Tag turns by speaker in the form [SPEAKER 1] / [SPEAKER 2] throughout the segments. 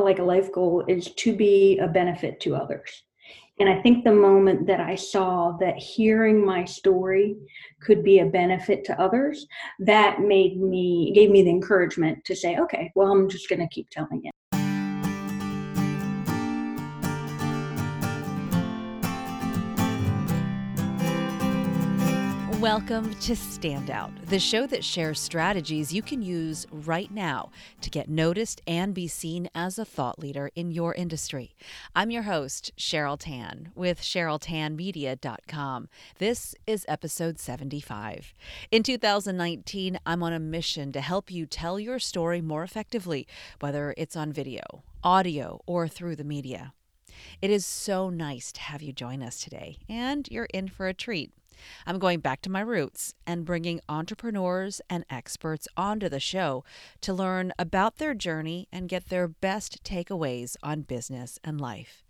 [SPEAKER 1] like a life goal is to be a benefit to others. And I think the moment that I saw that hearing my story could be a benefit to others, that made me, gave me the encouragement to say, okay, well, I'm just going to keep telling it.
[SPEAKER 2] Welcome to Standout, the show that shares strategies you can use right now to get noticed and be seen as a thought leader in your industry. I'm your host, Cheryl Tan, with CherylTanMedia.com. This is episode 75. In 2019, I'm on a mission to help you tell your story more effectively, whether it's on video, audio, or through the media. It is so nice to have you join us today, and you're in for a treat. I'm going back to my roots and bringing entrepreneurs and experts onto the show to learn about their journey and get their best takeaways on business and life.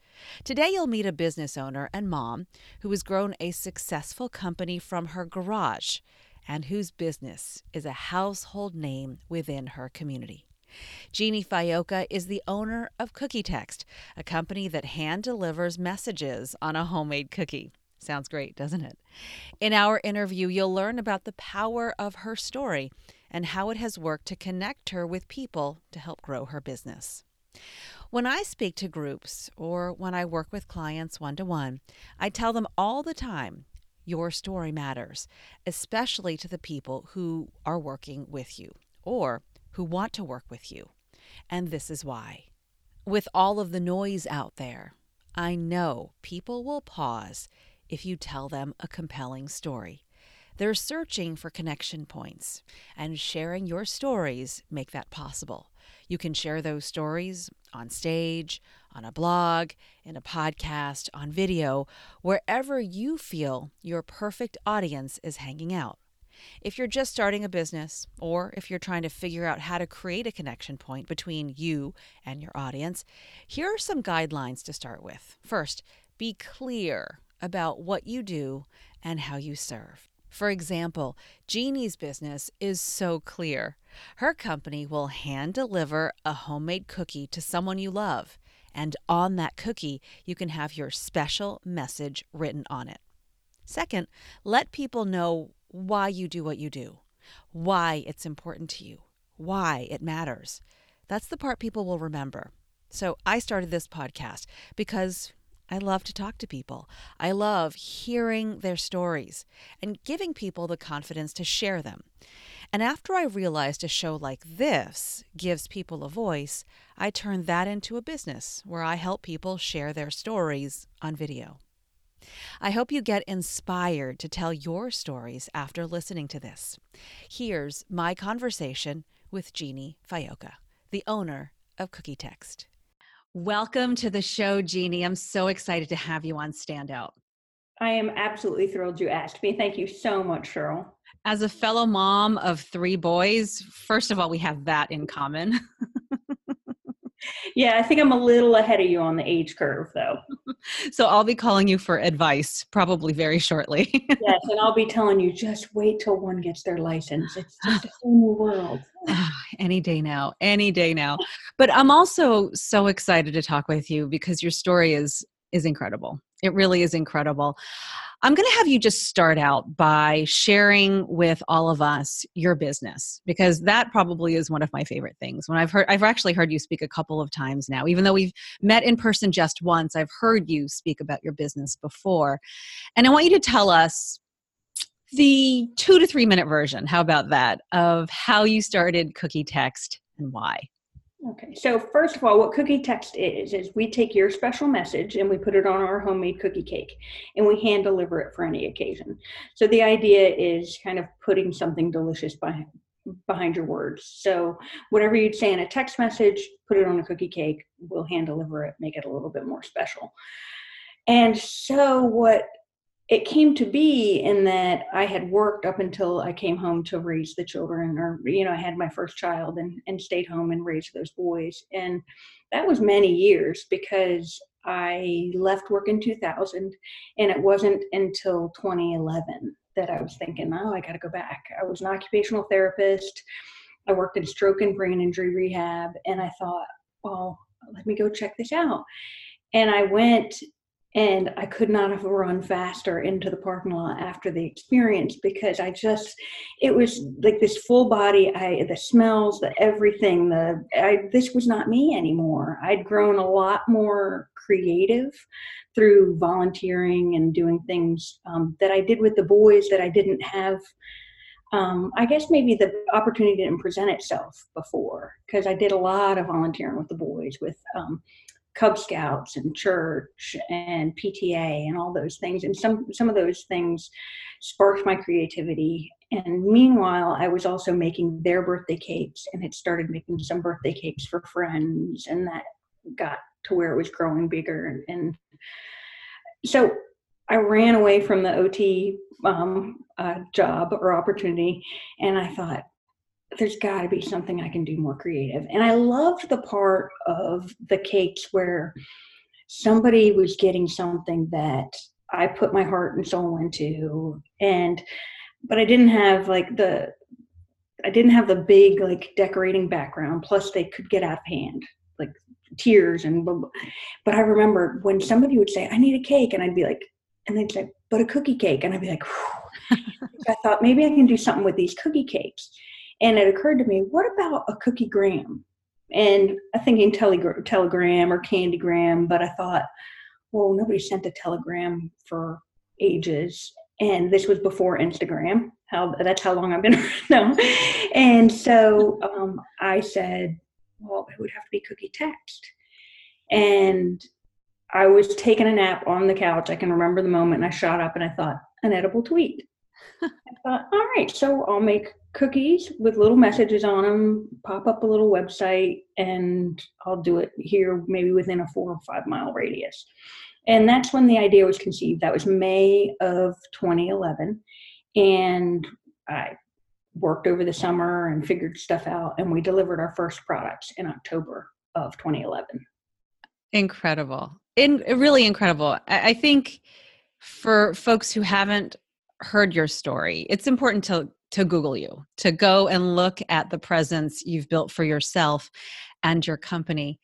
[SPEAKER 2] Today, you'll meet a business owner and mom who has grown a successful company from her garage and whose business is a household name within her community. Jeannie Fioca is the owner of Cookie Text, a company that hand delivers messages on a homemade cookie. Sounds great, doesn't it? In our interview, you'll learn about the power of her story and how it has worked to connect her with people to help grow her business. When I speak to groups or when I work with clients one to one, I tell them all the time your story matters, especially to the people who are working with you or who want to work with you. And this is why. With all of the noise out there, I know people will pause if you tell them a compelling story. They're searching for connection points, and sharing your stories make that possible. You can share those stories on stage, on a blog, in a podcast, on video, wherever you feel your perfect audience is hanging out. If you're just starting a business, or if you're trying to figure out how to create a connection point between you and your audience, here are some guidelines to start with. First, be clear about what you do and how you serve. For example, Jeannie's business is so clear. Her company will hand deliver a homemade cookie to someone you love, and on that cookie, you can have your special message written on it. Second, let people know why you do what you do, why it's important to you, why it matters. That's the part people will remember. So I started this podcast because I love to talk to people. I love hearing their stories and giving people the confidence to share them. And after I realized a show like this gives people a voice, I turned that into a business where I help people share their stories on video. I hope you get inspired to tell your stories after listening to this. Here's my conversation with Jeannie Fioca, the owner of Cookie Text. Welcome to the show, Jeannie. I'm so excited to have you on Standout.
[SPEAKER 1] I am absolutely thrilled you asked me. Thank you so much, Cheryl.
[SPEAKER 2] As a fellow mom of three boys, first of all, we have that in common.
[SPEAKER 1] yeah, I think I'm a little ahead of you on the age curve, though.
[SPEAKER 2] so I'll be calling you for advice probably very shortly.
[SPEAKER 1] yes, and I'll be telling you just wait till one gets their license. It's just a whole new world.
[SPEAKER 2] Ah, any day now, any day now. But I'm also so excited to talk with you because your story is is incredible. It really is incredible. I'm going to have you just start out by sharing with all of us your business because that probably is one of my favorite things. When I've heard I've actually heard you speak a couple of times now. Even though we've met in person just once, I've heard you speak about your business before. And I want you to tell us the 2 to 3 minute version, how about that, of how you started Cookie Text and why.
[SPEAKER 1] Okay, so first of all, what cookie text is, is we take your special message and we put it on our homemade cookie cake and we hand deliver it for any occasion. So the idea is kind of putting something delicious behind, behind your words. So whatever you'd say in a text message, put it on a cookie cake, we'll hand deliver it, make it a little bit more special. And so what it came to be in that I had worked up until I came home to raise the children, or you know, I had my first child and and stayed home and raised those boys, and that was many years because I left work in 2000, and it wasn't until 2011 that I was thinking, oh, I got to go back. I was an occupational therapist. I worked in stroke and brain injury rehab, and I thought, well, let me go check this out. And I went and I could not have run faster into the parking lot after the experience because I just it was like this full body I the smells the everything the I this was not me anymore. I'd grown a lot more creative through volunteering and doing things um, that I did with the boys that I didn't have um, I guess maybe the opportunity didn't present itself before because I did a lot of volunteering with the boys with um, Cub Scouts and church and PTA and all those things. And some some of those things sparked my creativity. And meanwhile, I was also making their birthday cakes and had started making some birthday cakes for friends, and that got to where it was growing bigger. And, so I ran away from the OT um, uh, job or opportunity, and I thought, there's got to be something I can do more creative. And I loved the part of the cakes where somebody was getting something that I put my heart and soul into and but I didn't have like the I didn't have the big like decorating background plus they could get out of hand like tears and but I remember when somebody would say I need a cake and I'd be like and they'd say but a cookie cake and I'd be like I thought maybe I can do something with these cookie cakes and it occurred to me, what about a cookie gram? And I'm thinking telegram, telegram or candygram, but I thought, well, nobody sent a telegram for ages. And this was before Instagram. How that's how long I've been around. and so um, I said, well, it would have to be cookie text. And I was taking a nap on the couch. I can remember the moment. And I shot up and I thought, an edible tweet. I thought, all right, so I'll make cookies with little messages on them, pop up a little website, and I'll do it here maybe within a four or five mile radius. And that's when the idea was conceived. That was May of 2011. And I worked over the summer and figured stuff out, and we delivered our first products in October of 2011.
[SPEAKER 2] Incredible. In, really incredible. I think for folks who haven't heard your story, it's important to to Google you, to go and look at the presence you've built for yourself and your company.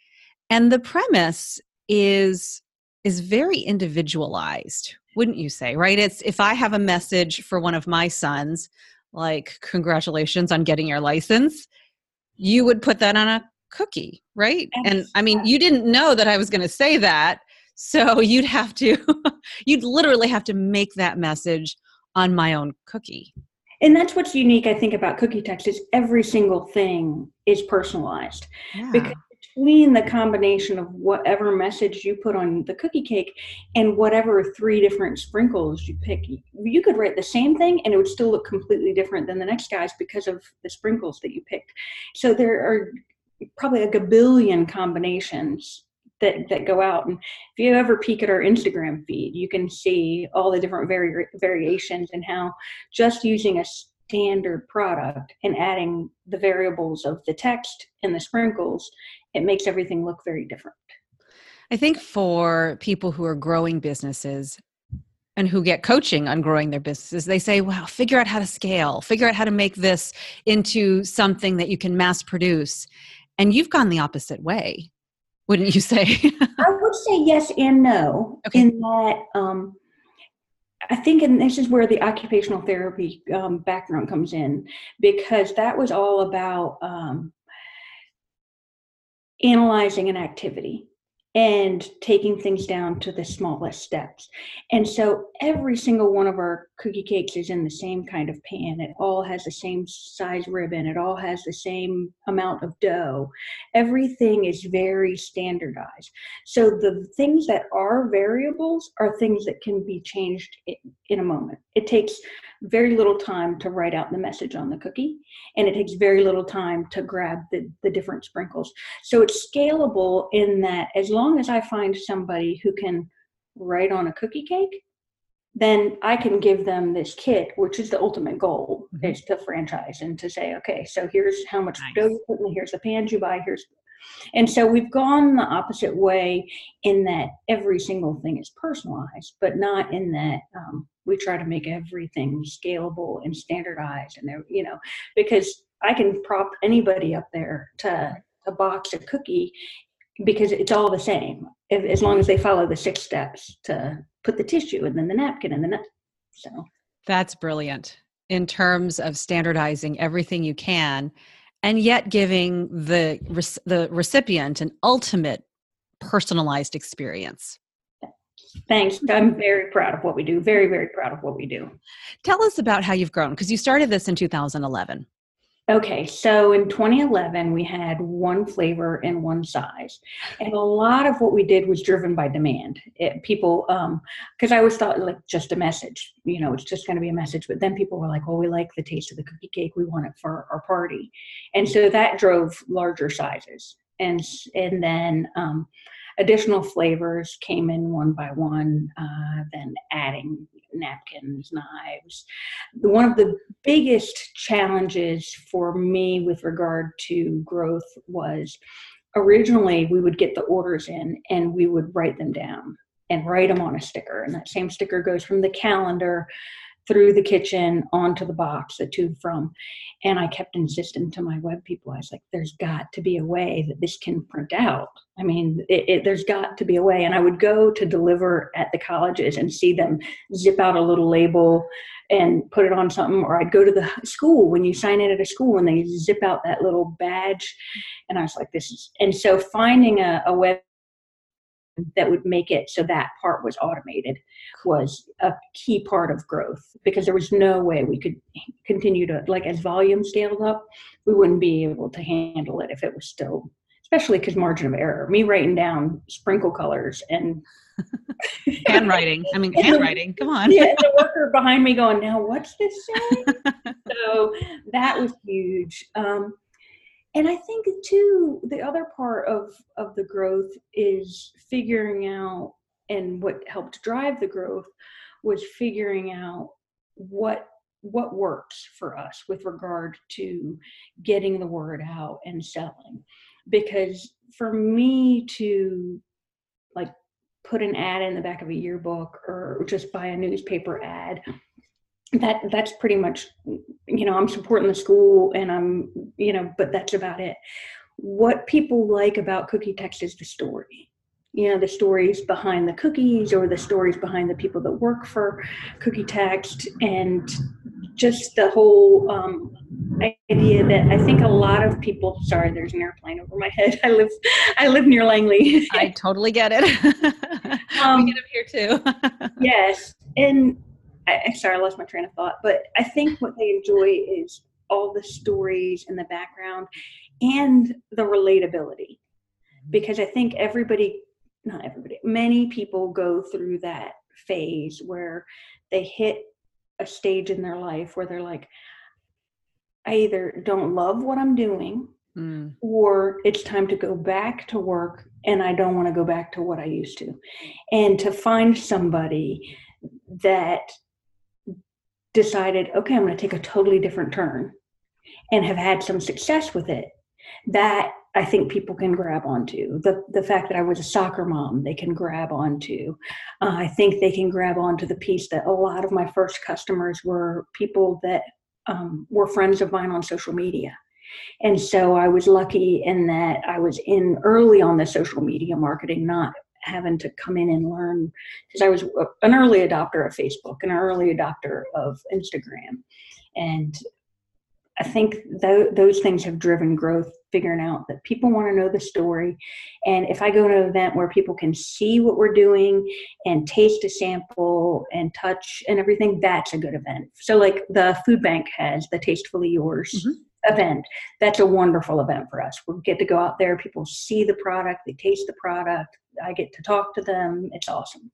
[SPEAKER 2] And the premise is is very individualized, wouldn't you say? Right? It's if I have a message for one of my sons, like congratulations on getting your license, you would put that on a cookie, right? And I mean, you didn't know that I was going to say that. So you'd have to, you'd literally have to make that message on my own cookie.
[SPEAKER 1] And that's what's unique i think about cookie text is every single thing is personalized. Yeah. because between the combination of whatever message you put on the cookie cake and whatever three different sprinkles you pick you could write the same thing and it would still look completely different than the next guy's because of the sprinkles that you picked. So there are probably a gabillion combinations that that go out. And if you ever peek at our Instagram feed, you can see all the different vari- variations and how just using a standard product and adding the variables of the text and the sprinkles, it makes everything look very different.
[SPEAKER 2] I think for people who are growing businesses, and who get coaching on growing their businesses they say well figure out how to scale figure out how to make this into something that you can mass produce and you've gone the opposite way wouldn't you say?
[SPEAKER 1] I would say yes and no. Okay. In that, um, I think, and this is where the occupational therapy um, background comes in, because that was all about um, analyzing an activity and taking things down to the smallest steps. And so every single one of our cookie cakes is in the same kind of pan. It all has the same size ribbon. It all has the same amount of dough. Everything is very standardized. So the things that are variables are things that can be changed in a moment. It takes very little time to write out the message on the cookie, and it takes very little time to grab the, the different sprinkles. So it's scalable in that as long as I find somebody who can write on a cookie cake, then I can give them this kit, which is the ultimate goal, mm-hmm. is to franchise and to say, okay, so here's how much nice. dough you put in, here's the pans you buy, here's and so we've gone the opposite way in that every single thing is personalized, but not in that um, we try to make everything scalable and standardized. And there, you know, because I can prop anybody up there to a box a cookie because it's all the same if, as long as they follow the six steps to put the tissue and then the napkin and the nut. so
[SPEAKER 2] that's brilliant in terms of standardizing everything you can and yet giving the the recipient an ultimate personalized experience
[SPEAKER 1] Thanks. I'm very proud of what we do. Very, very proud of what we do.
[SPEAKER 2] Tell us about how you've grown because you started this in 2011.
[SPEAKER 1] Okay, so in 2011, we had one flavor and one size. And a lot of what we did was driven by demand. It, people, because um, I always thought like just a message, you know, it's just going to be a message. But then people were like, well, we like the taste of the cookie cake. We want it for our party. And so that drove larger sizes. And, and then, um, additional flavors came in one by one, uh, then adding napkins, knives. One of the biggest challenges for me with regard to growth was originally we would get the orders in and we would write them down and write them on a sticker. And that same sticker goes from the calendar through the kitchen onto the box, the tube from. And I kept insisting to my web people, I was like, there's got to be a way that this can print out. I mean, it, it, there's got to be a way. And I would go to deliver at the colleges and see them zip out a little label and put it on something. Or I'd go to the school when you sign in at a school and they zip out that little badge. And I was like, this is, and so finding a, a web that would make it so that part was automated was a key part of growth because there was no way we could continue to like as volume scaled up we wouldn't be able to handle it if it was still especially because margin of error. Me writing down sprinkle colors and
[SPEAKER 2] handwriting. I mean handwriting. Come on.
[SPEAKER 1] Yeah the worker behind me going now what's this saying so that was huge. Um, and I think too, the other part of of the growth is figuring out, and what helped drive the growth was figuring out what what works for us with regard to getting the word out and selling. Because for me to like put an ad in the back of a yearbook or just buy a newspaper ad that that's pretty much you know i'm supporting the school and i'm you know but that's about it. What people like about cookie text is the story. You know the stories behind the cookies or the stories behind the people that work for cookie text and just the whole um, idea that i think a lot of people sorry there's an airplane over my head. I live i live near langley.
[SPEAKER 2] I totally get it. Um, we get them here too.
[SPEAKER 1] yes and I, sorry, I lost my train of thought, but I think what they enjoy is all the stories and the background and the relatability. Because I think everybody, not everybody, many people go through that phase where they hit a stage in their life where they're like, I either don't love what I'm doing mm. or it's time to go back to work and I don't want to go back to what I used to. And to find somebody that decided, okay, I'm going to take a totally different turn and have had some success with it, that I think people can grab onto. The, the fact that I was a soccer mom, they can grab onto. Uh, I think they can grab onto the piece that a lot of my first customers were people that um, were friends of mine on social media. And so I was lucky in that I was in early on the social media marketing, not having to come in and learn because I was an early adopter of Facebook, and an early adopter of Instagram, and I think th- those things have driven growth. Figuring out that people want to know the story, and if I go to an event where people can see what we're doing and taste a sample and touch and everything, that's a good event. So, like the food bank has the Tastefully Yours. Mm-hmm event. That's a wonderful event for us. We get to go out there, people see the product, they taste the product, I get to talk to them. It's awesome.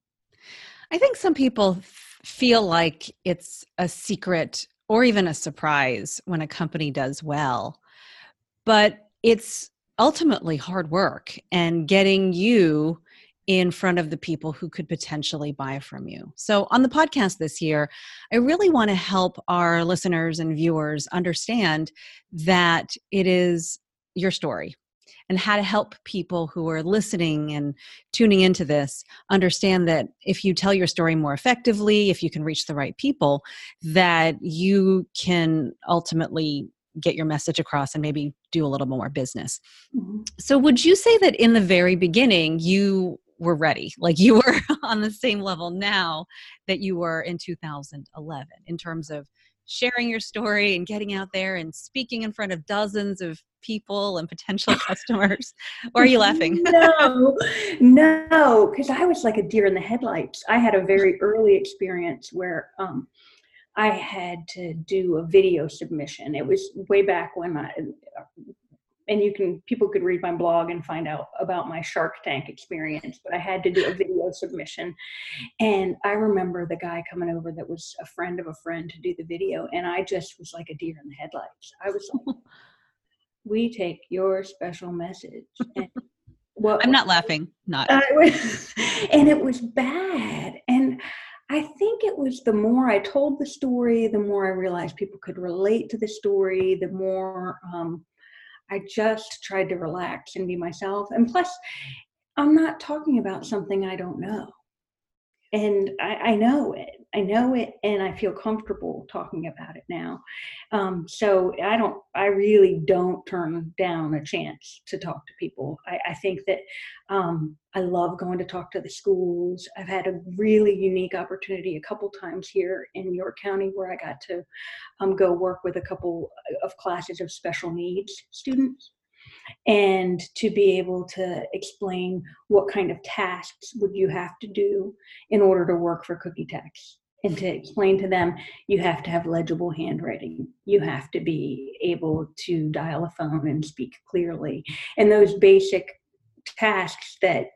[SPEAKER 2] I think some people feel like it's a secret or even a surprise when a company does well. But it's ultimately hard work and getting you in front of the people who could potentially buy from you. So, on the podcast this year, I really want to help our listeners and viewers understand that it is your story and how to help people who are listening and tuning into this understand that if you tell your story more effectively, if you can reach the right people, that you can ultimately get your message across and maybe do a little more business. Mm-hmm. So, would you say that in the very beginning, you were ready? Like you were on the same level now that you were in 2011 in terms of sharing your story and getting out there and speaking in front of dozens of people and potential customers? or are you laughing?
[SPEAKER 1] no, no, because I was like a deer in the headlights. I had a very early experience where um, I had to do a video submission. It was way back when I, and you can people could read my blog and find out about my shark tank experience but i had to do a video submission. And i remember the guy coming over that was a friend of a friend to do the video and i just was like a deer in the headlights. I was like we take your special message. And
[SPEAKER 2] well i'm not laughing not.
[SPEAKER 1] Was, and it was bad and I think it was the more I told the story, the more I realized people could relate to the story, the more um, I just tried to relax and be myself. And plus, I'm not talking about something I don't know. And I, I know it. I know it and I feel comfortable talking about it now. Um, so I don't, I really don't turn down a chance to talk to people. I, I think that um, I love going to talk to the schools. I've had a really unique opportunity a couple times here in York County where I got to um, go work with a couple of classes of special needs students and to be able to explain what kind of tasks would you have to do in order to work for cookie text and to explain to them you have to have legible handwriting. You have to be able to dial a phone and speak clearly. And those basic tasks that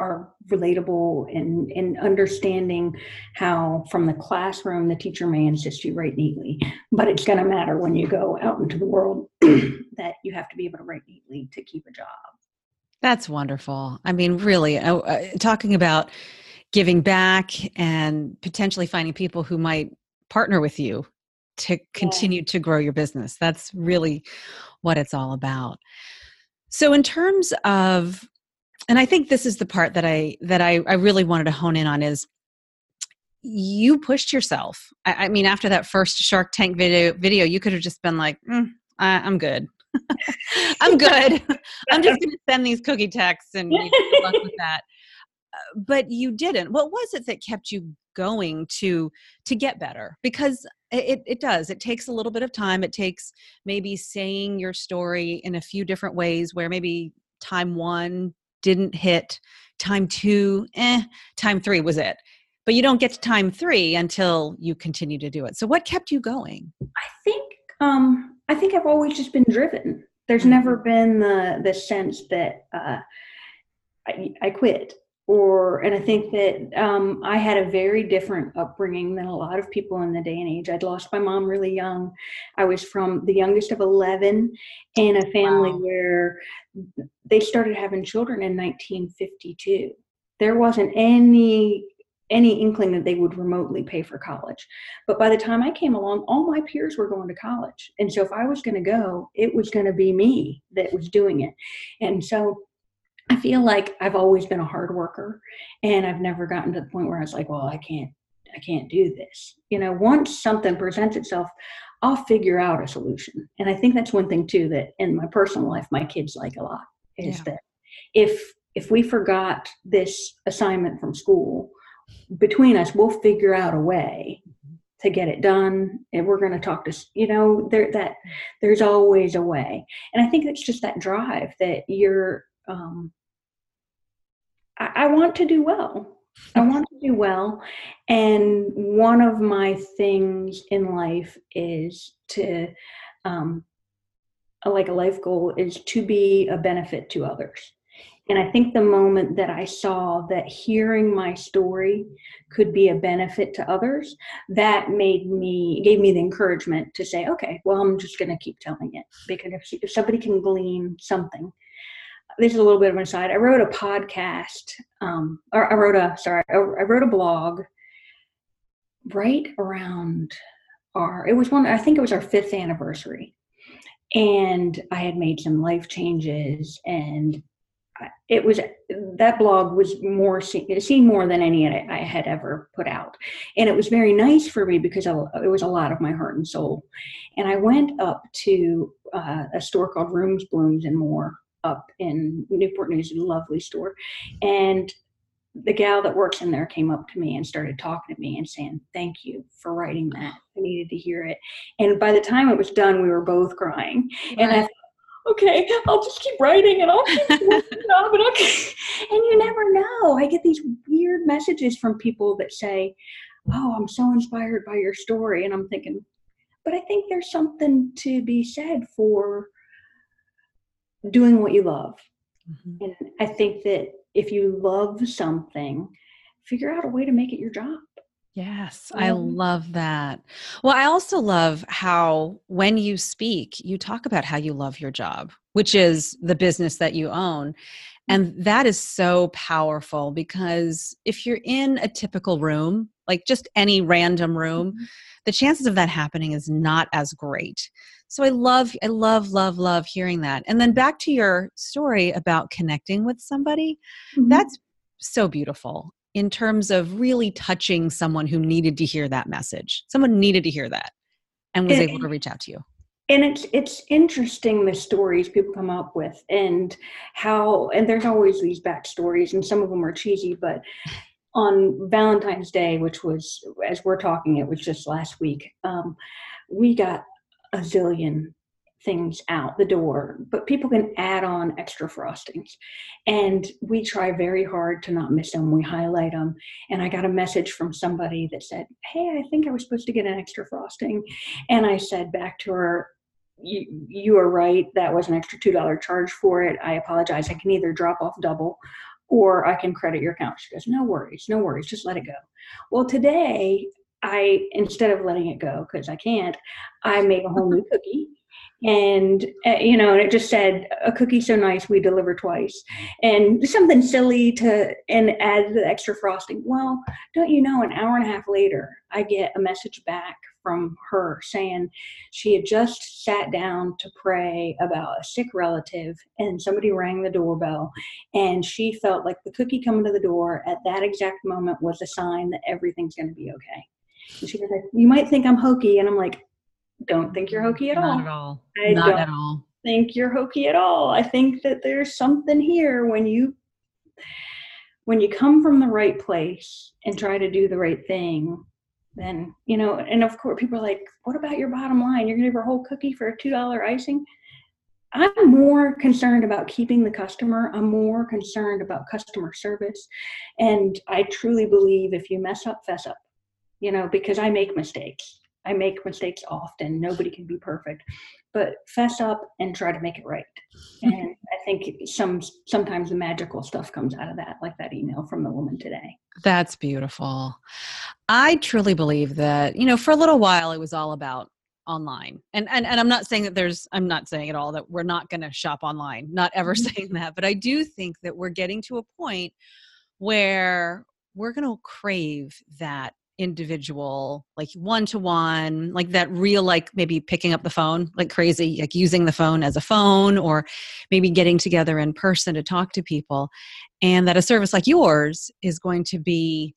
[SPEAKER 1] are relatable and, and understanding how from the classroom the teacher may insist you write neatly. But it's going to matter when you go out into the world that you have to be able to write neatly to keep a job.
[SPEAKER 2] That's wonderful. I mean really uh, uh, talking about giving back and potentially finding people who might partner with you to continue yeah. to grow your business. That's really what it's all about. So in terms of and I think this is the part that I that I, I really wanted to hone in on is you pushed yourself. I, I mean, after that first Shark Tank video, video, you could have just been like, mm, I, am good. I'm good. I'm just going to send these cookie texts and you know, with that but you didn't. What was it that kept you going to to get better? Because it, it does. It takes a little bit of time. It takes maybe saying your story in a few different ways where maybe time one didn't hit time two eh time three was it. But you don't get to time three until you continue to do it. So what kept you going?
[SPEAKER 1] I think um i think i've always just been driven. There's never mm-hmm. been the the sense that uh I, I quit or and i think that um, i had a very different upbringing than a lot of people in the day and age. I'd lost my mom really young. I was from the youngest of 11 in a family wow. where they started having children in 1952 there wasn't any any inkling that they would remotely pay for college. But by the time i came along all my peers were going to college. And so if i was going to go it was going to be me that was doing it. And so I feel like I've always been a hard worker and I've never gotten to the point where I was like, well, I can't I can't do this. You know, once something presents itself, I'll figure out a solution. And I think that's one thing too that in my personal life my kids like a lot is yeah. that if if we forgot this assignment from school, between us we'll figure out a way mm-hmm. to get it done and we're going to talk to you know there that mm. there's always a way and i think it's just that drive that you're um, I, I want to do well. I want to do well. And one of my things in life is to, um, like a life goal, is to be a benefit to others. And I think the moment that I saw that hearing my story could be a benefit to others, that made me, gave me the encouragement to say, okay, well, I'm just going to keep telling it because if, if somebody can glean something this is a little bit of an aside. I wrote a podcast, um, or I wrote a sorry, I wrote a blog right around our. It was one. I think it was our fifth anniversary, and I had made some life changes, and it was that blog was more seen, more than any I had ever put out, and it was very nice for me because it was a lot of my heart and soul. And I went up to uh, a store called Rooms, Blooms, and More up in Newport News, a lovely store, and the gal that works in there came up to me and started talking to me and saying, Thank you for writing that. I needed to hear it. And by the time it was done, we were both crying. Right. And I thought, okay, I'll just keep writing and I'll keep working on it. Okay. And you never know. I get these weird messages from people that say, Oh, I'm so inspired by your story. And I'm thinking, but I think there's something to be said for doing what you love. Mm-hmm. And I think that if you love something, figure out a way to make it your job.
[SPEAKER 2] Yes, I love that. Well, I also love how when you speak, you talk about how you love your job, which is the business that you own. Mm. And that is so powerful because if you're in a typical room, like just any random room, mm-hmm. The chances of that happening is not as great. So I love, I love, love, love hearing that. And then back to your story about connecting with somebody, mm-hmm. that's so beautiful in terms of really touching someone who needed to hear that message. Someone needed to hear that and was and, able to reach out to you.
[SPEAKER 1] And it's it's interesting the stories people come up with and how and there's always these backstories and some of them are cheesy, but on Valentine's Day, which was as we're talking, it was just last week. Um, we got a zillion things out the door, but people can add on extra frostings. And we try very hard to not miss them. We highlight them. And I got a message from somebody that said, Hey, I think I was supposed to get an extra frosting. And I said back to her, you, you are right. That was an extra $2 charge for it. I apologize. I can either drop off double or I can credit your account. She goes, No worries, no worries, just let it go. Well, today, I, instead of letting it go, because I can't, I made a whole new cookie and uh, you know and it just said a cookie so nice we deliver twice and something silly to and add the extra frosting well don't you know an hour and a half later i get a message back from her saying she had just sat down to pray about a sick relative and somebody rang the doorbell and she felt like the cookie coming to the door at that exact moment was a sign that everything's going to be okay and she was like you might think i'm hokey and i'm like don't think you're hokey at
[SPEAKER 2] Not
[SPEAKER 1] all.
[SPEAKER 2] Not at all. I Not don't at all.
[SPEAKER 1] think you're hokey at all. I think that there's something here when you when you come from the right place and try to do the right thing, then you know, and of course people are like, what about your bottom line? You're gonna give her a whole cookie for a two dollar icing? I'm more concerned about keeping the customer. I'm more concerned about customer service. And I truly believe if you mess up, fess up, you know, because I make mistakes. I make mistakes often. Nobody can be perfect, but fess up and try to make it right. And I think some sometimes the magical stuff comes out of that, like that email from the woman today.
[SPEAKER 2] That's beautiful. I truly believe that you know for a little while it was all about online and and, and i'm not saying that there's i'm not saying at all that we're not going to shop online not ever mm-hmm. saying that but i do think that we're getting to a point where we're going to crave that individual like one to one like that real like maybe picking up the phone like crazy like using the phone as a phone or maybe getting together in person to talk to people and that a service like yours is going to be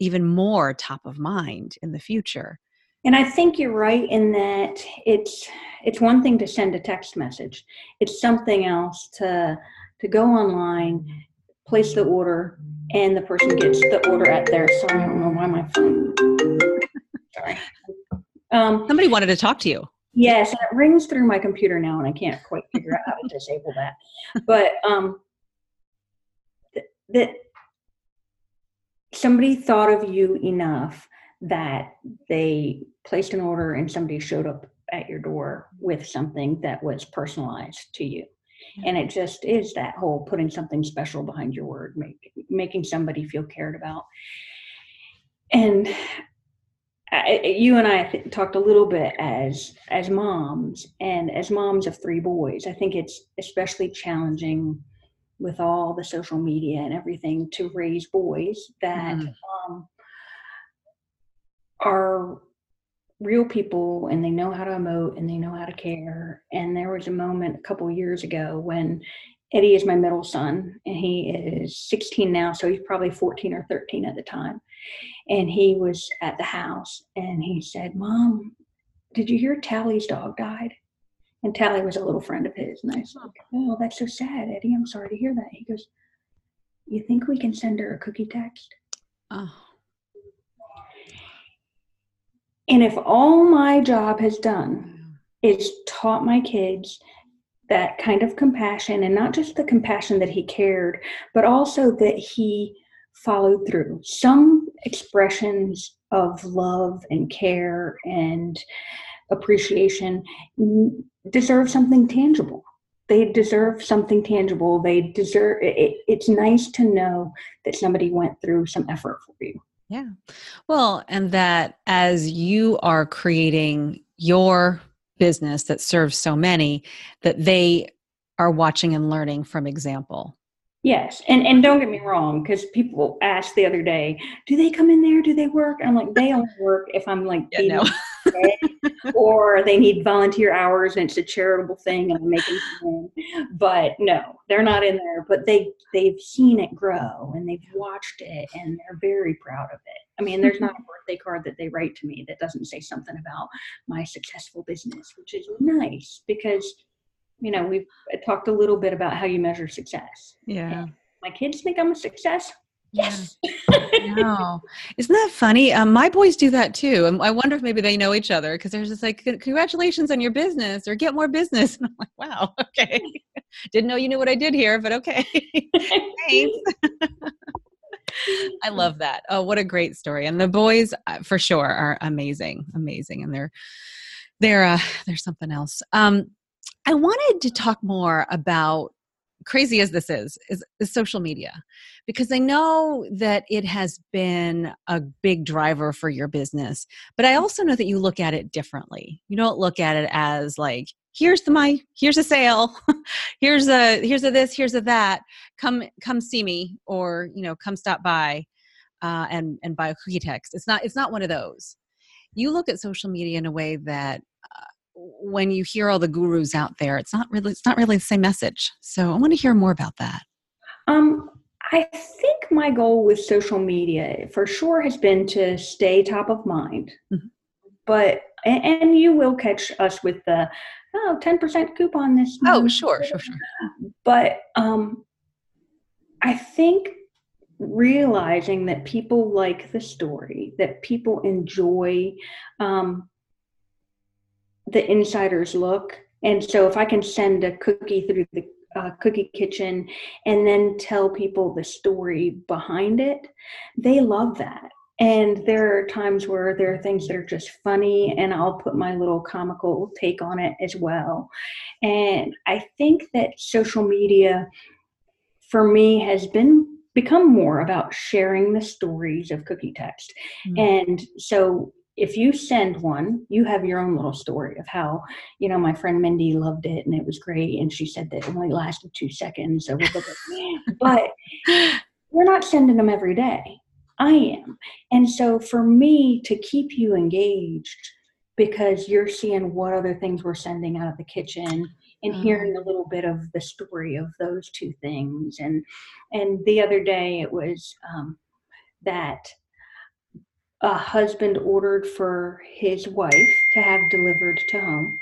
[SPEAKER 2] even more top of mind in the future.
[SPEAKER 1] And i think you're right in that it's it's one thing to send a text message. It's something else to to go online mm-hmm. Place the order and the person gets the order at their sorry i don't know why my phone sorry.
[SPEAKER 2] Um, somebody wanted to talk to you.
[SPEAKER 1] yes and it rings through my computer now and i can't quite figure out how to disable that. But um th- that somebody thought of you enough that they placed an order and somebody showed up at your door with something that was personalized to you and it just is that whole putting something special behind your word make, making somebody feel cared about and I, you and I th- talked a little bit as as moms and as moms of three boys. I think it's especially challenging with all the social media and everything to raise boys that mm. um, are real people and they know how to emote and they know how to care. And there was a moment a couple years ago when Eddie is my middle son, and he is 16 now, so he's probably 14 or 13 at the time. And he was at the house, and he said, "Mom, did you hear Tally's dog died?" And Tally was a little friend of his, and I said, "Oh, that's so sad, Eddie. I'm sorry to hear that." He goes, "You think we can send her a cookie text?" Oh. And if all my job has done is taught my kids that kind of compassion and not just the compassion that he cared, but also that he followed through. Some expressions of love and care and appreciation deserve something tangible. They deserve something tangible. They deserve it, it's nice to know that somebody went through some effort for you.
[SPEAKER 2] Yeah. Well, and that as you are creating your business that serves so many, that they are watching and learning from example.
[SPEAKER 1] Yes, and and don't get me wrong, because people asked the other day, do they come in there? Do they work? I'm like, they only work if I'm like,
[SPEAKER 2] yeah, no.
[SPEAKER 1] or they need volunteer hours and it's a charitable thing and I'm making them. But no, they're not in there. But they they've seen it grow and they've watched it and they're very proud of it. I mean, there's not a birthday card that they write to me that doesn't say something about my successful business, which is nice because you know, we've talked a little bit about how you measure success.
[SPEAKER 2] Yeah. And
[SPEAKER 1] my kids think I'm a success. Yes.
[SPEAKER 2] no. Isn't that funny? Um, my boys do that too. And I wonder if maybe they know each other because there's just like, congratulations on your business or get more business. And I'm like, wow, okay. Didn't know you knew what I did here, but okay. Thanks. I love that. Oh, what a great story. And the boys uh, for sure are amazing, amazing. And they're, they're, uh, they're something else. Um, I wanted to talk more about crazy as this is, is, is social media because I know that it has been a big driver for your business, but I also know that you look at it differently. You don't look at it as like, here's the my here's a sale here's a here's a this here's a that come come see me or you know come stop by uh, and and buy a cookie text it's not it's not one of those you look at social media in a way that when you hear all the gurus out there it's not really it's not really the same message so i want to hear more about that
[SPEAKER 1] um i think my goal with social media for sure has been to stay top of mind mm-hmm. but and, and, you will catch us with the oh 10% coupon this
[SPEAKER 2] oh, month. oh sure sure sure
[SPEAKER 1] but um i think realizing that people like the story that people enjoy um the insider's look. And so if I can send a cookie through the uh, cookie kitchen and then tell people the story behind it, they love that. And there are times where there are things that are just funny, and I'll put my little comical take on it as well. And I think that social media for me has been become more about sharing the stories of cookie text. Mm-hmm. And so if you send one, you have your own little story of how, you know, my friend Mindy loved it and it was great. And she said that it only lasted two seconds. So but we're not sending them every day. I am. And so for me to keep you engaged because you're seeing what other things we're sending out of the kitchen and hearing mm-hmm. a little bit of the story of those two things. And and the other day it was um, that a husband ordered for his wife to have delivered to home,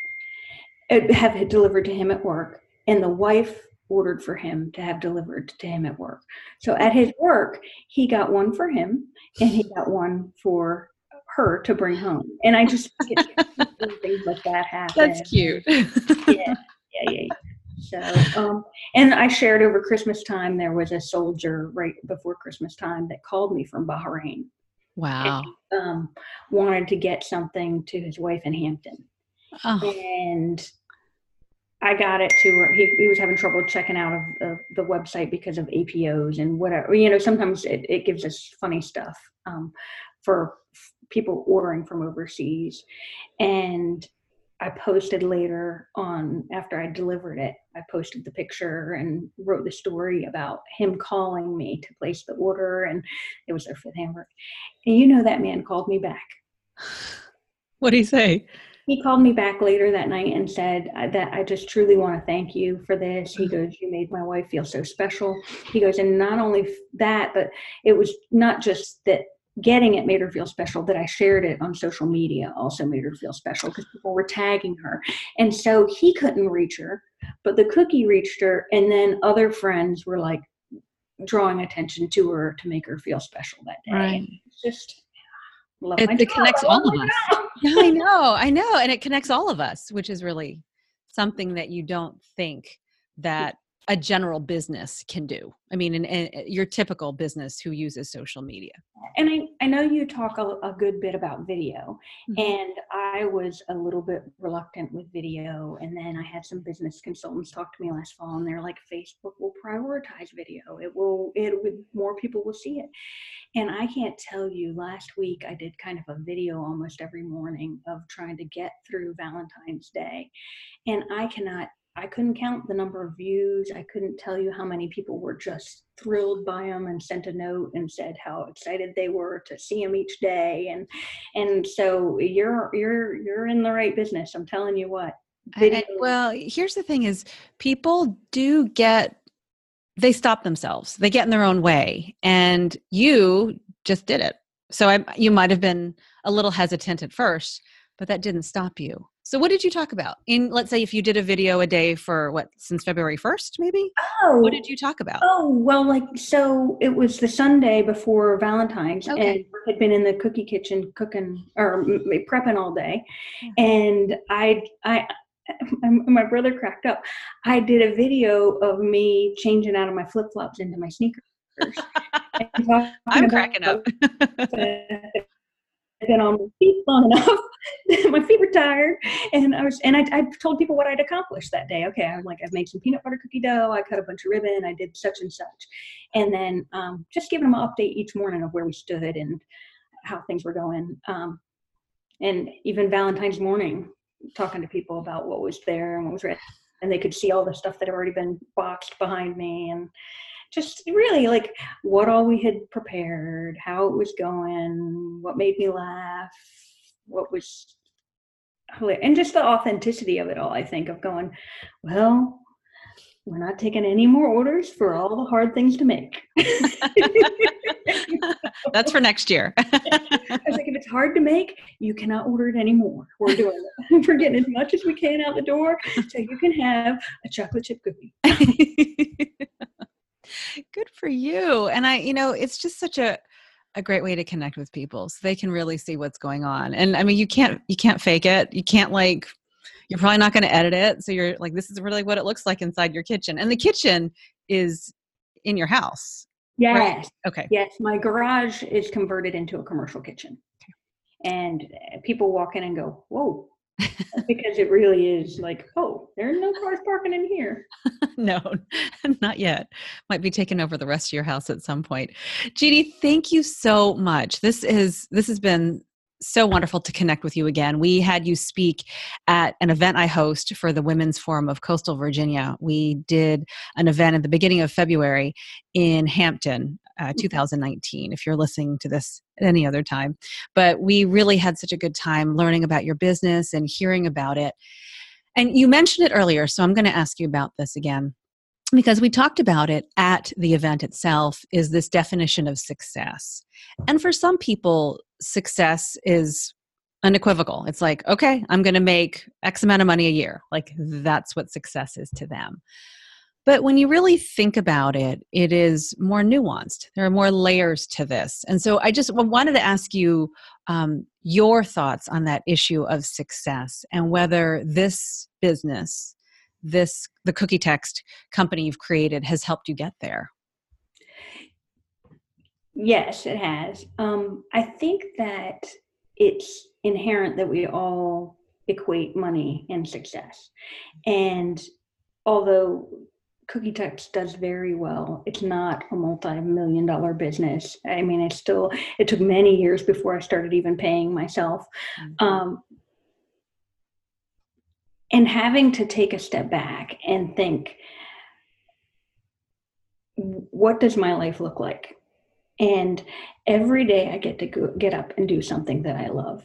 [SPEAKER 1] uh, have it delivered to him at work, and the wife ordered for him to have delivered to him at work. So at his work, he got one for him and he got one for her to bring home. And I just get things like that happen.
[SPEAKER 2] That's cute. yeah,
[SPEAKER 1] yeah, yeah. So, um, and I shared over Christmas time, there was a soldier right before Christmas time that called me from Bahrain.
[SPEAKER 2] Wow.
[SPEAKER 1] And, um, wanted to get something to his wife in Hampton. Oh. And I got it to her. He, he was having trouble checking out of the, the website because of APOs and whatever. You know, sometimes it, it gives us funny stuff um, for people ordering from overseas. And I posted later on after I delivered it. I posted the picture and wrote the story about him calling me to place the order, and it was their fifth hamburger. And you know that man called me back.
[SPEAKER 2] What did he say?
[SPEAKER 1] he called me back later that night and said uh, that I just truly want to thank you for this. He mm-hmm. goes, You made my wife feel so special. He goes, And not only that, but it was not just that getting it made her feel special that i shared it on social media also made her feel special because people were tagging her. And so he couldn't reach her but the cookie reached her and then other friends were like drawing attention to her to make her feel special that day. Right. it's just
[SPEAKER 2] it, it connects all of us. Yeah i know i know and it connects all of us which is really something that you don't think that a general business can do. I mean in, in, your typical business who uses social media.
[SPEAKER 1] And i, I know you talk a, a good bit about video mm-hmm. and i was a little bit reluctant with video and then i had some business consultants talk to me last fall and they're like facebook will prioritize video. It will it would more people will see it. And i can't tell you last week i did kind of a video almost every morning of trying to get through valentine's day and i cannot I couldn't count the number of views. I couldn't tell you how many people were just thrilled by them and sent a note and said how excited they were to see them each day. And and so you're you're you're in the right business. I'm telling you what.
[SPEAKER 2] I, well, here's the thing: is people do get they stop themselves. They get in their own way, and you just did it. So I, you might have been a little hesitant at first, but that didn't stop you. So what did you talk about? In let's say if you did a video a day for what since February 1st maybe?
[SPEAKER 1] Oh.
[SPEAKER 2] What did you talk about?
[SPEAKER 1] Oh, well like so it was the Sunday before Valentine's okay. and had been in the cookie kitchen cooking or prepping all day. Yeah. And I I my brother cracked up. I did a video of me changing out of my flip-flops into my sneakers.
[SPEAKER 2] I'm cracking up
[SPEAKER 1] been on my feet long enough. my feet were tired, and I was, and I, I told people what I'd accomplished that day. Okay, I'm like, I've made some peanut butter cookie dough. I cut a bunch of ribbon. I did such and such, and then um, just giving them an update each morning of where we stood and how things were going. Um, and even Valentine's morning, talking to people about what was there and what was ready, and they could see all the stuff that had already been boxed behind me and just really like what all we had prepared, how it was going, what made me laugh, what was and just the authenticity of it all, I think, of going, well, we're not taking any more orders for all the hard things to make.
[SPEAKER 2] That's for next year. I
[SPEAKER 1] was like, if it's hard to make, you cannot order it anymore. We're doing it. We're getting as much as we can out the door so you can have a chocolate chip cookie.
[SPEAKER 2] Good for you. And I, you know, it's just such a a great way to connect with people so they can really see what's going on. And I mean, you can't you can't fake it. You can't like you're probably not going to edit it. So you're like this is really what it looks like inside your kitchen. And the kitchen is in your house.
[SPEAKER 1] Yes. Right? Okay. Yes, my garage is converted into a commercial kitchen. And eh, people walk in and go, "Whoa, because it really is like, oh, there are no cars parking in here.
[SPEAKER 2] no, not yet. Might be taking over the rest of your house at some point. Jeannie, thank you so much. This is this has been so wonderful to connect with you again. We had you speak at an event I host for the Women's Forum of Coastal Virginia. We did an event at the beginning of February in Hampton, uh, mm-hmm. 2019, if you're listening to this at any other time. But we really had such a good time learning about your business and hearing about it. And you mentioned it earlier, so I'm going to ask you about this again because we talked about it at the event itself is this definition of success. And for some people, success is unequivocal. It's like, okay, I'm going to make X amount of money a year. Like that's what success is to them. But when you really think about it, it is more nuanced. There are more layers to this. And so I just wanted to ask you um, your thoughts on that issue of success and whether this business, this the cookie text company you've created has helped you get there.
[SPEAKER 1] Yes, it has. Um, I think that it's inherent that we all equate money and success. And although Cookie Text does very well. It's not a multi-million dollar business. I mean, it's still. It took many years before I started even paying myself, mm-hmm. um, and having to take a step back and think, what does my life look like? And every day I get to go, get up and do something that I love.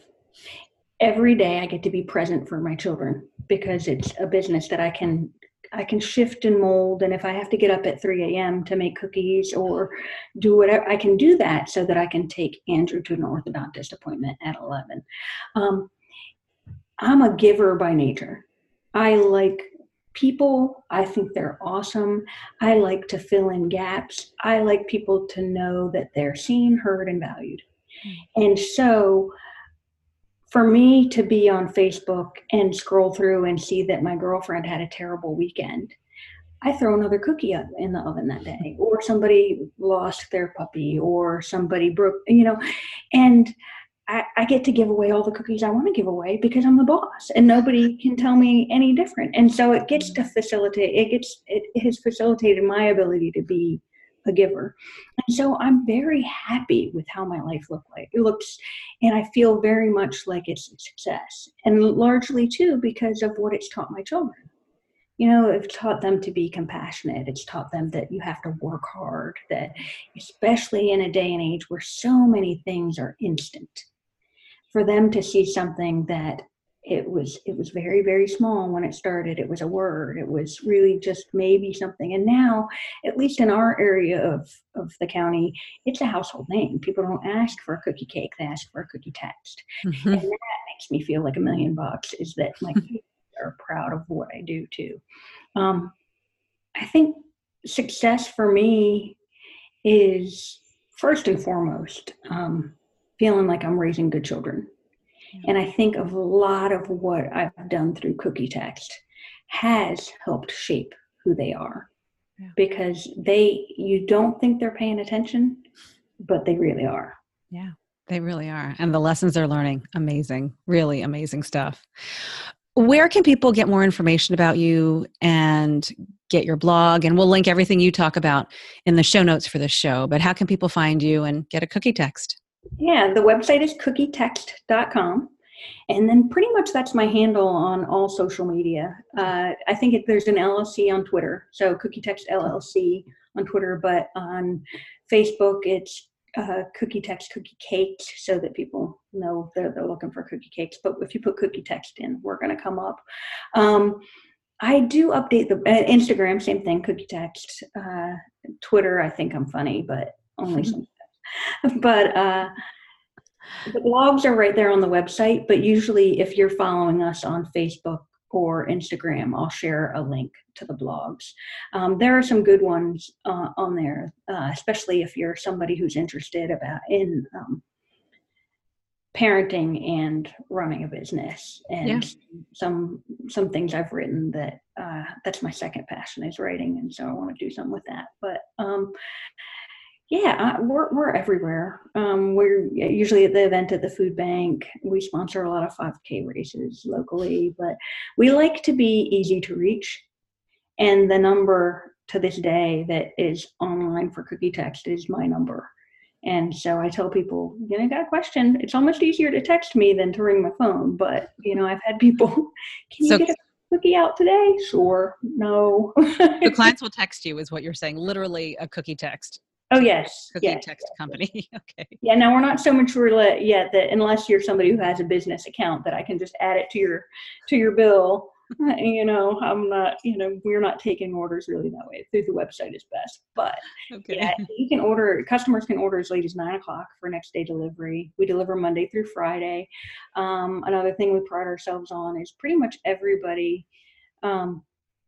[SPEAKER 1] every day I get to be present for my children because it's a business that I can I can shift and mold and if I have to get up at 3 a.m. to make cookies or do whatever I can do that so that I can take Andrew to an orthodontist appointment at 11. Um, I'm a giver by nature. I like people. I think they're awesome. I like to fill in gaps. I like people to know that they're seen, heard, and valued. Mm-hmm. And so for me to be on Facebook and scroll through and see that my girlfriend had a terrible weekend, I throw another cookie up in the oven that day, or somebody lost their puppy, or somebody broke, you know, and I, I, get to give away all the cookies I want to give away because I'm the boss and nobody can tell me any different. And so it gets to facilitate, it gets, it, it has facilitated my ability to be a giver. And so I'm very happy with how my life look like. It looks, and I feel very much like it's a success. And largely too because of what it's taught my children. You know, it's taught them to be compassionate. It's taught them that you have to work hard, that especially in a day and age where so many things are instant for them to see something that it was it was very very small when it started. It was a word. It was really just maybe something. And now at least in our area of of the county it's a household name. People don't ask for a cookie cake. They ask for a cookie text. Mm-hmm. and that makes me feel like a million bucks is that my kids are proud of what i do too. Um, i think success for me is first and foremost um, feeling like I'm raising good children. And I think of a lot of what I've done through Cookie Text has helped shape who they are yeah. because they, you don't think they're paying attention, but they really are.
[SPEAKER 2] Yeah, they really are. And the lessons they're learning, amazing, really amazing stuff. Where can people get more information about you and get your blog? And we'll link everything you talk about in the show notes for this show. But how can people find you and get a cookie text?
[SPEAKER 1] Yeah, the website is cookietext.com. And then pretty much that's my handle on all social media. Uh, I think it, there's an LLC on Twitter, so Cookie Text LLC on Twitter, but on Facebook it's uh, Cookie Text Cookie Cakes so that people know they're, they're looking for cookie cakes. But if you put Cookie Text in, we're going to come up. Um, I do update the uh, Instagram, same thing, Cookie Text. Uh, Twitter, I think I'm funny, but only some but uh, the blogs are right there on the website. But usually, if you're following us on Facebook or Instagram, I'll share a link to the blogs. Um, there are some good ones uh, on there, uh, especially if you're somebody who's interested about in um, parenting and running a business. And yeah. some some things I've written that uh, that's my second passion is writing, and so I want to do something with that. But um, yeah, uh, we're we're everywhere. Um, we're usually at the event at the food bank. We sponsor a lot of 5K races locally, but we like to be easy to reach. And the number to this day that is online for Cookie Text is my number. And so I tell people, you know, I got a question. It's almost easier to text me than to ring my phone. But you know, I've had people, can so, you get a cookie out today? Sure. No.
[SPEAKER 2] the clients will text you, is what you're saying. Literally a cookie text.
[SPEAKER 1] Oh yes,
[SPEAKER 2] cookie
[SPEAKER 1] yes.
[SPEAKER 2] text company. okay.
[SPEAKER 1] Yeah, now we're not so much roulette yet that unless you're somebody who has a business account that I can just add it to your to your bill. you know, I'm not. You know, we're not taking orders really that way. Through the website is best, but okay. yeah, you can order. Customers can order as late as nine o'clock for next day delivery. We deliver Monday through Friday. Um, another thing we pride ourselves on is pretty much everybody um,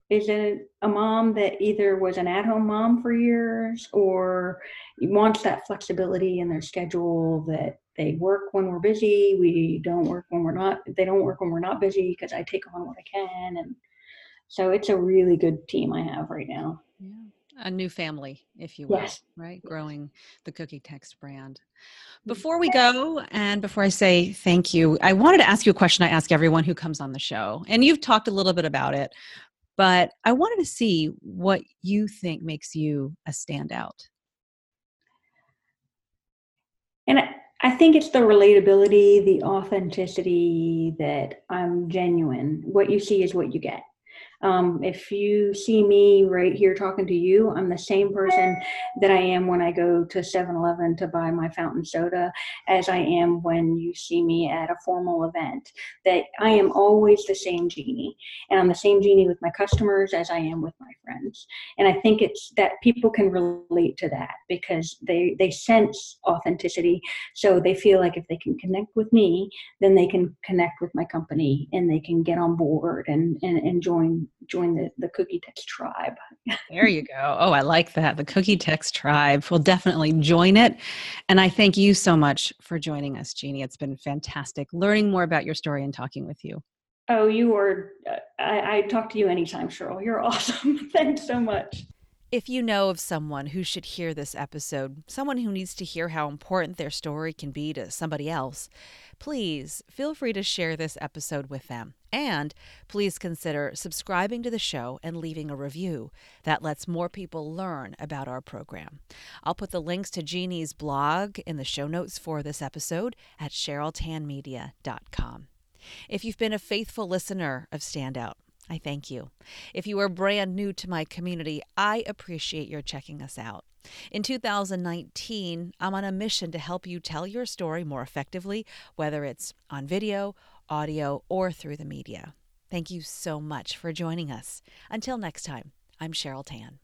[SPEAKER 1] is it a mom that either was an at-home mom for years or wants that flexibility in their schedule that they work when we're busy we don't work when we're not they don't work when we're not busy because i take on what i can and so it's a really good team i have right now.
[SPEAKER 2] Yeah a new family if you will
[SPEAKER 1] yes.
[SPEAKER 2] right growing the cookie text brand. Mm. Before we go and before i say thank you i wanted to ask you a question i ask everyone who comes on the show and you've talked a little bit about it but I wanted to see what you think makes you a standout.
[SPEAKER 1] And I think it's the relatability, the authenticity that I'm genuine. What you see is what you get. Um, if you see me right here talking to you, I'm the same person that I am when I go to 7 Eleven to buy my fountain soda as I am when you see me at a formal event. That I am always the same Jeannie. And I'm the same Jeannie with my customers as I am with my friends. And I think it's that people can relate to that because they, they sense authenticity. So they feel like if they can connect with me, then they can connect with my company and they can get on board and, and, and join join the, the Cookie Text tribe.
[SPEAKER 2] there you go. Oh, I like that. The Cookie Text tribe. We'll definitely join it. And I thank you so much for joining us, Jeannie. It's been fantastic learning more about your story and talking with you.
[SPEAKER 1] Oh, you are, uh, I, I talk to you anytime, Cheryl. You're awesome. Thanks so much.
[SPEAKER 2] If you know of someone who should hear this episode, someone who needs to hear how important their story can be to somebody else, please feel free to share this episode with them. And please consider subscribing to the show and leaving a review. That lets more people learn about our program. I'll put the links to Jeannie's blog in the show notes for this episode at CherylTanMedia.com. If you've been a faithful listener of Standout, I thank you. If you are brand new to my community, I appreciate your checking us out. In 2019, I'm on a mission to help you tell your story more effectively, whether it's on video, audio, or through the media. Thank you so much for joining us. Until next time, I'm Cheryl Tan.